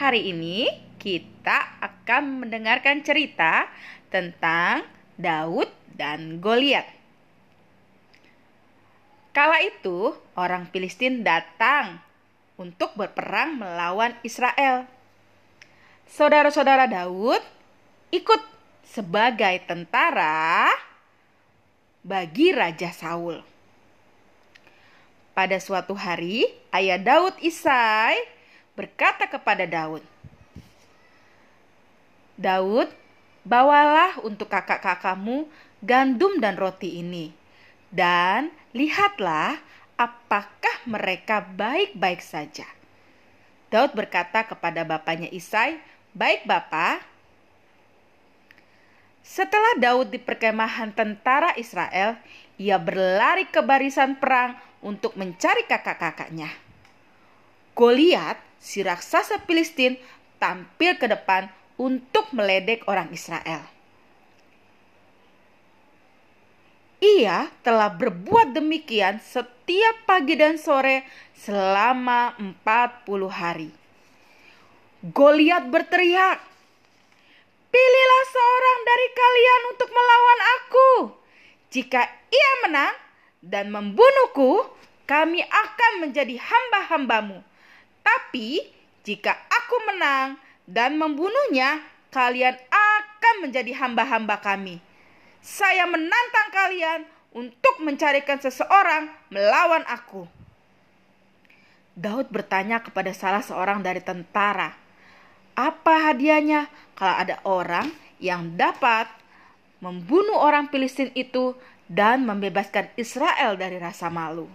Hari ini kita akan mendengarkan cerita tentang Daud dan Goliat. Kala itu, orang Filistin datang untuk berperang melawan Israel. Saudara-saudara Daud ikut sebagai tentara bagi Raja Saul. Pada suatu hari, ayah Daud Isai berkata kepada Daud, Daud, bawalah untuk kakak-kakakmu gandum dan roti ini, dan lihatlah apakah mereka baik-baik saja. Daud berkata kepada bapaknya Isai, "Baik, Bapak." Setelah Daud di perkemahan tentara Israel, ia berlari ke barisan perang untuk mencari kakak-kakaknya. Goliat si raksasa Filistin tampil ke depan untuk meledek orang Israel. Ia telah berbuat demikian setiap pagi dan sore selama 40 hari. Goliat berteriak, Pilihlah seorang dari kalian untuk melawan aku. Jika ia menang dan membunuhku, kami akan menjadi hamba-hambamu. Tapi jika aku menang dan membunuhnya, kalian akan menjadi hamba-hamba kami. Saya menantang kalian untuk mencarikan seseorang melawan aku. Daud bertanya kepada salah seorang dari tentara, "Apa hadiahnya kalau ada orang yang dapat membunuh orang Filistin itu dan membebaskan Israel dari rasa malu?"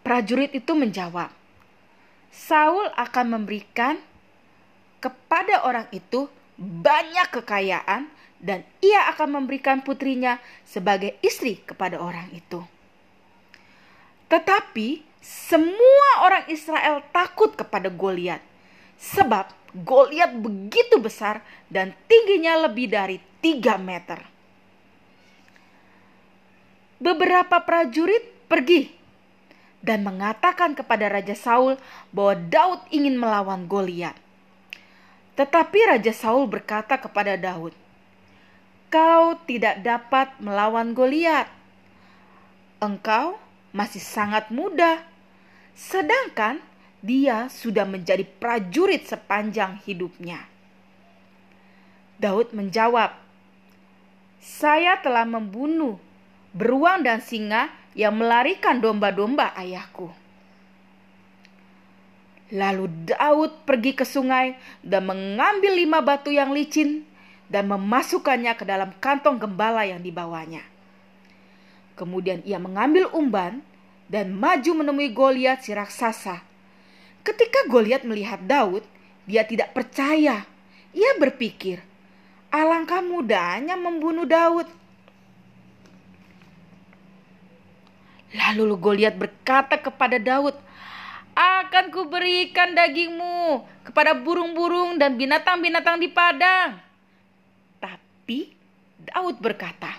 Prajurit itu menjawab, Saul akan memberikan kepada orang itu banyak kekayaan dan ia akan memberikan putrinya sebagai istri kepada orang itu. Tetapi semua orang Israel takut kepada Goliat sebab Goliat begitu besar dan tingginya lebih dari 3 meter. Beberapa prajurit pergi dan mengatakan kepada Raja Saul bahwa Daud ingin melawan Goliat. Tetapi Raja Saul berkata kepada Daud, "Kau tidak dapat melawan Goliat. Engkau masih sangat muda, sedangkan dia sudah menjadi prajurit sepanjang hidupnya." Daud menjawab, "Saya telah membunuh beruang dan singa yang melarikan domba-domba ayahku. Lalu Daud pergi ke sungai dan mengambil lima batu yang licin dan memasukkannya ke dalam kantong gembala yang dibawanya. Kemudian ia mengambil umban dan maju menemui Goliat si raksasa. Ketika Goliat melihat Daud, dia tidak percaya. Ia berpikir, alangkah mudahnya membunuh Daud. Lalu Goliat berkata kepada Daud, akan kuberikan dagingmu kepada burung-burung dan binatang-binatang di padang. Tapi Daud berkata,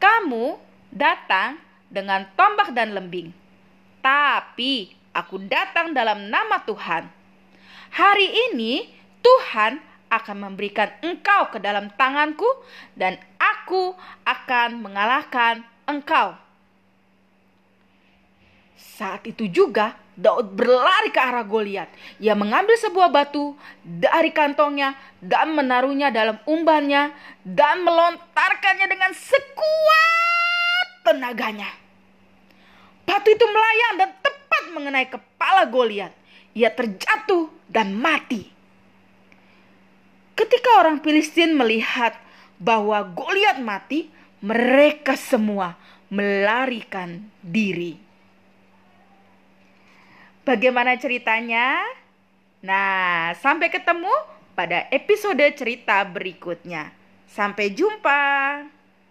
kamu datang dengan tombak dan lembing, tapi aku datang dalam nama Tuhan. Hari ini Tuhan akan memberikan engkau ke dalam tanganku dan aku akan mengalahkan engkau. Saat itu juga Daud berlari ke arah Goliat. Ia mengambil sebuah batu dari kantongnya dan menaruhnya dalam umbannya dan melontarkannya dengan sekuat tenaganya. Batu itu melayang dan tepat mengenai kepala Goliat. Ia terjatuh dan mati. Ketika orang Filistin melihat bahwa Goliat mati, mereka semua melarikan diri. Bagaimana ceritanya? Nah, sampai ketemu pada episode cerita berikutnya. Sampai jumpa.